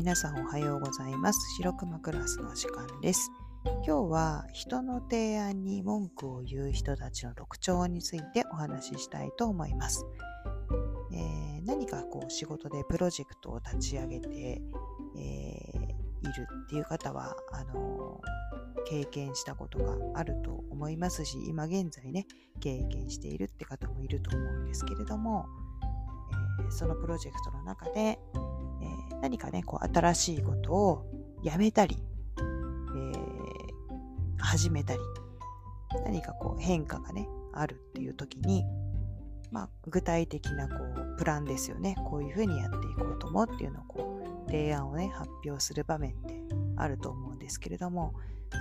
皆さんおはようございます。白熊クラスの時間です。今日は人の提案に文句を言う人たちの特徴についてお話ししたいと思います。えー、何かこう仕事でプロジェクトを立ち上げて、えー、いるっていう方は、あのー、経験したことがあると思いますし、今現在ね、経験しているって方もいると思うんですけれども、え、そのプロジェクトの中で、何かね、こう新しいことをやめたり、えー、始めたり、何かこう変化がね、あるっていう時に、まあ、具体的なこうプランですよね。こういうふうにやっていこうと思うっていうのをこう提案をね、発表する場面ってあると思うんですけれども、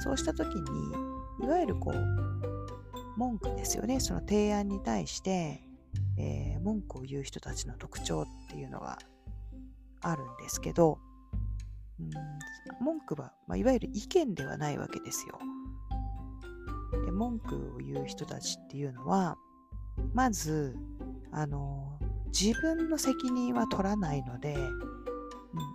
そうした時に、いわゆるこう、文句ですよね。その提案に対して、えー、文句を言う人たちの特徴っていうのがあるんですけど、うん、文句は、まあ、いわゆる意見ではないわけですよ。で文句を言う人たちっていうのは、まず、あの、自分の責任は取らないので、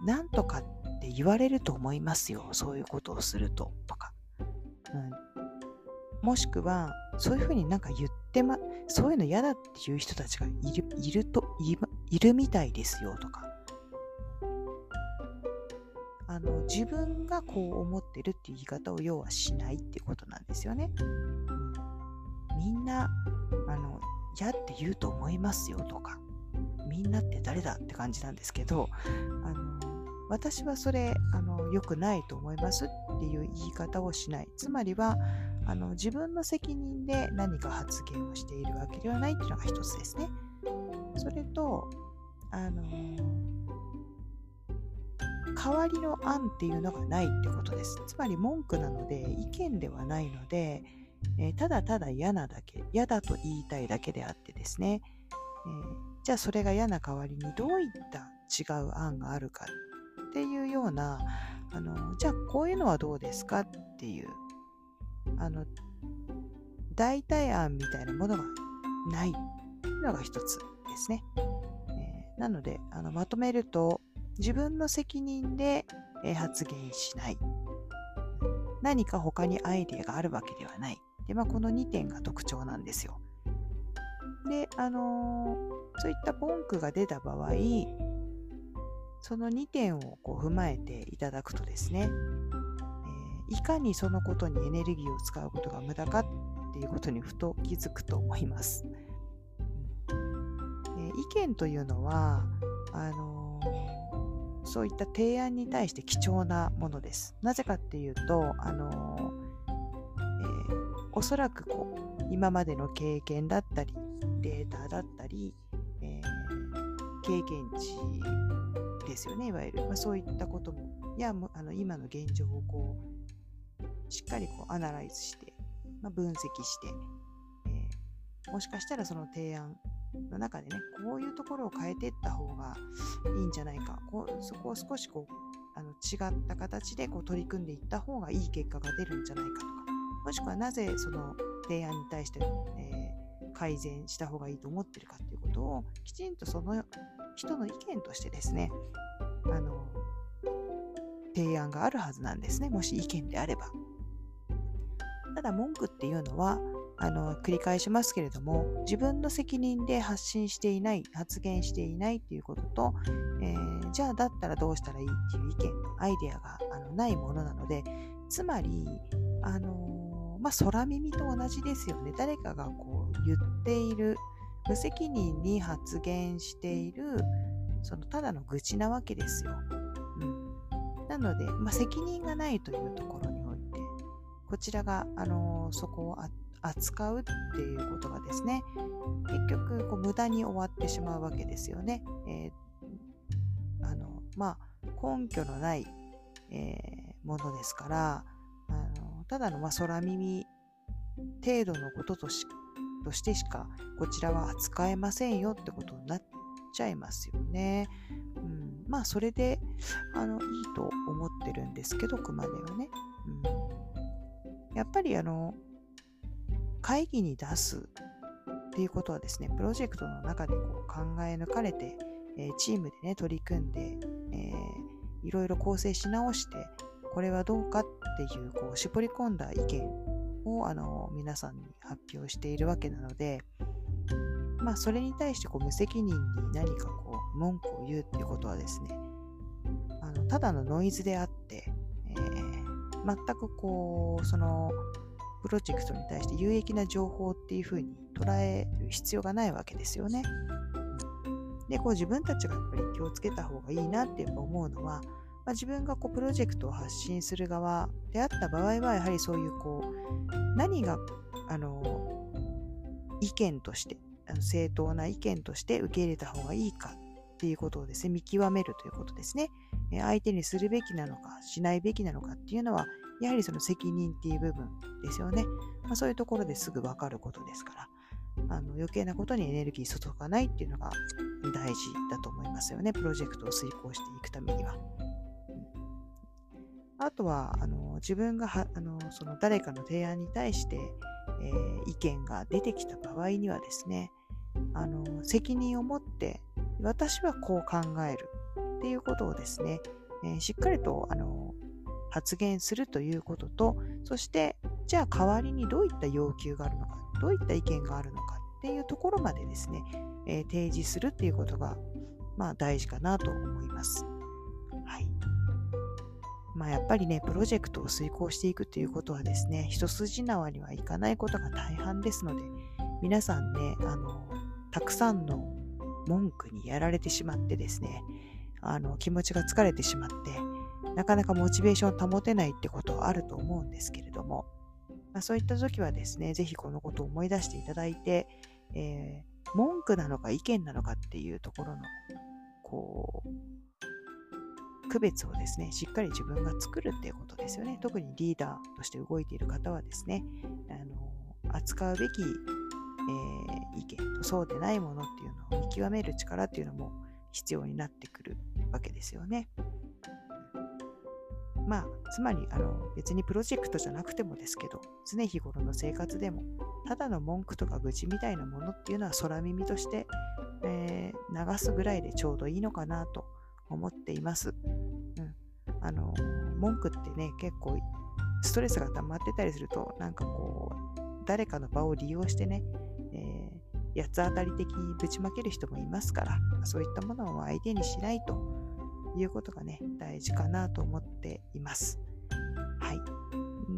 なんとかって言われると思いますよ。そういうことをすると、とか。うん、もしくは、そういうふうになんか言ってま、そういうの嫌だっていう人たちがいる、いると、いるみたいですよ、とか。あの自分がこう思ってるっていう言い方を要はしないっていうことなんですよね。みんなあの嫌って言うと思いますよとかみんなって誰だって感じなんですけどあの私はそれあの良くないと思いますっていう言い方をしないつまりはあの自分の責任で何か発言をしているわけではないっていうのが一つですね。それとあの代わりの案っていうのがないってことです。つまり文句なので意見ではないので、えー、ただただ嫌なだけ、嫌だと言いたいだけであってですね、えー、じゃあそれが嫌な代わりにどういった違う案があるかっていうような、あのじゃあこういうのはどうですかっていう、あの、代替案みたいなものがないのが一つですね。えー、なのであの、まとめると、自分の責任で発言しない。何か他にアイデアがあるわけではない。で、まあ、この2点が特徴なんですよ。で、あのー、そういった文句が出た場合、その2点をこう踏まえていただくとですね、えー、いかにそのことにエネルギーを使うことが無駄かっていうことにふと気づくと思います。え、意見というのは、あのーそういった提案に対して貴重なものです。なぜかっていうと、あのえー、おそらくこう今までの経験だったり、データだったり、えー、経験値ですよね、いわゆる。まあ、そういったことも、やあの今の現状をこうしっかりこうアナライズして、まあ、分析して、えー、もしかしたらその提案の中でね、こういうところを変えていった方がいいんじゃないか、こうそこを少しこうあの違った形でこう取り組んでいった方がいい結果が出るんじゃないかとか、もしくはなぜその提案に対して、えー、改善した方がいいと思ってるかっていうことをきちんとその人の意見としてですね、あの提案があるはずなんですね、もし意見であれば。ただ文句っていうのはあの、繰り返しますけれども、自分の責任で発信していない、発言していないっていうことと、えー、じゃあだったらどうしたらいいっていう意見、アイデアがあのないものなので、つまり、あの、まあ、空耳と同じですよね。誰かがこう言っている、無責任に発言している、そのただの愚痴なわけですよ。なので、まあ、責任がないというところにおいて、こちらが、あのー、そこを扱うっていうことがですね、結局こう無駄に終わってしまうわけですよね。えー、あのまあ、根拠のない、えー、ものですから、あのただのまあ空耳程度のこととしとしてしかこちらは扱えませんよってことになっちゃいますよね。うん、まあそれであのいいと思ってるんですけど、熊手はね。うん、やっぱりあの会議に出すっていうことはですね、プロジェクトの中でこう考え抜かれて、えー、チームでね、取り組んで、えー、いろいろ構成し直してこれはどうかっていうこう絞り込んだ意見をあの皆さんに発表しているわけなので、まあ、それに対してこう無責任に何かこう文句を言うっていうことはですねあのただのノイズであって、えー、全くこうそのプロジェクトに対して有益な情報っていうふうに捉える必要がないわけですよね。でこう自分たちがやっぱり気をつけた方がいいなって思うのは、まあ、自分がこうプロジェクトを発信する側であった場合はやはりそういうこう何があの意見としてあの正当な意見として受け入れた方がいいかっていうことをですね見極めるということですね。相手にするべきなのかしないべきなのかっていうのはやはりその責任っていう部分ですよね。まあ、そういうところですぐ分かることですから。あの余計なことにエネルギー注がないっていうのが大事だと思いますよね。プロジェクトを遂行していくためには。あとはあの自分があのその誰かの提案に対して、えー、意見が出てきた場合にはですねあの責任を持って私はこう考えるっていうことをですね、えー、しっかりとあの発言するということとそしてじゃあ代わりにどういった要求があるのかどういった意見があるのかっていうところまでですね、えー、提示するっていうことが、まあ、大事かなと思います。はい。まあ、やっぱりね、プロジェクトを遂行していくということはですね、一筋縄にはいかないことが大半ですので、皆さんね、あの、たくさんの文句にやられてしまってですね、あの、気持ちが疲れてしまって、なかなかモチベーションを保てないってことはあると思うんですけれども、まあ、そういった時はですね、ぜひこのことを思い出していただいて、えー、文句なのか意見なのかっていうところの、こう、区別をですね、しっかり自分が作るっていうことですよね。特にリーダーとして動いている方はですね、あの扱うべき、えー、意見とそうでないものっていうのを見極める力っていうのも必要になってくるわけですよね。まあ、つまりあの別にプロジェクトじゃなくてもですけど、常日頃の生活でも、ただの文句とか愚痴みたいなものっていうのは空耳として、えー、流すぐらいでちょうどいいのかなと思っています。うん、あの文句ってね、結構ストレスが溜まってたりすると、なんかこう、誰かの場を利用してね、えー、八つ当たり的にぶちまける人もいますから、そういったものを相手にしないということがね、大事かなと思っています。はい。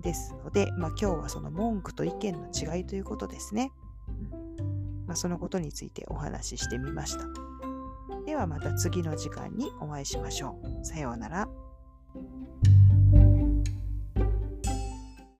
ですので、まあ、今日はその文句と意見の違いということですね。まあ、そのことについてお話ししてみました。ではまた次の時間にお会いしましょう。さようなら。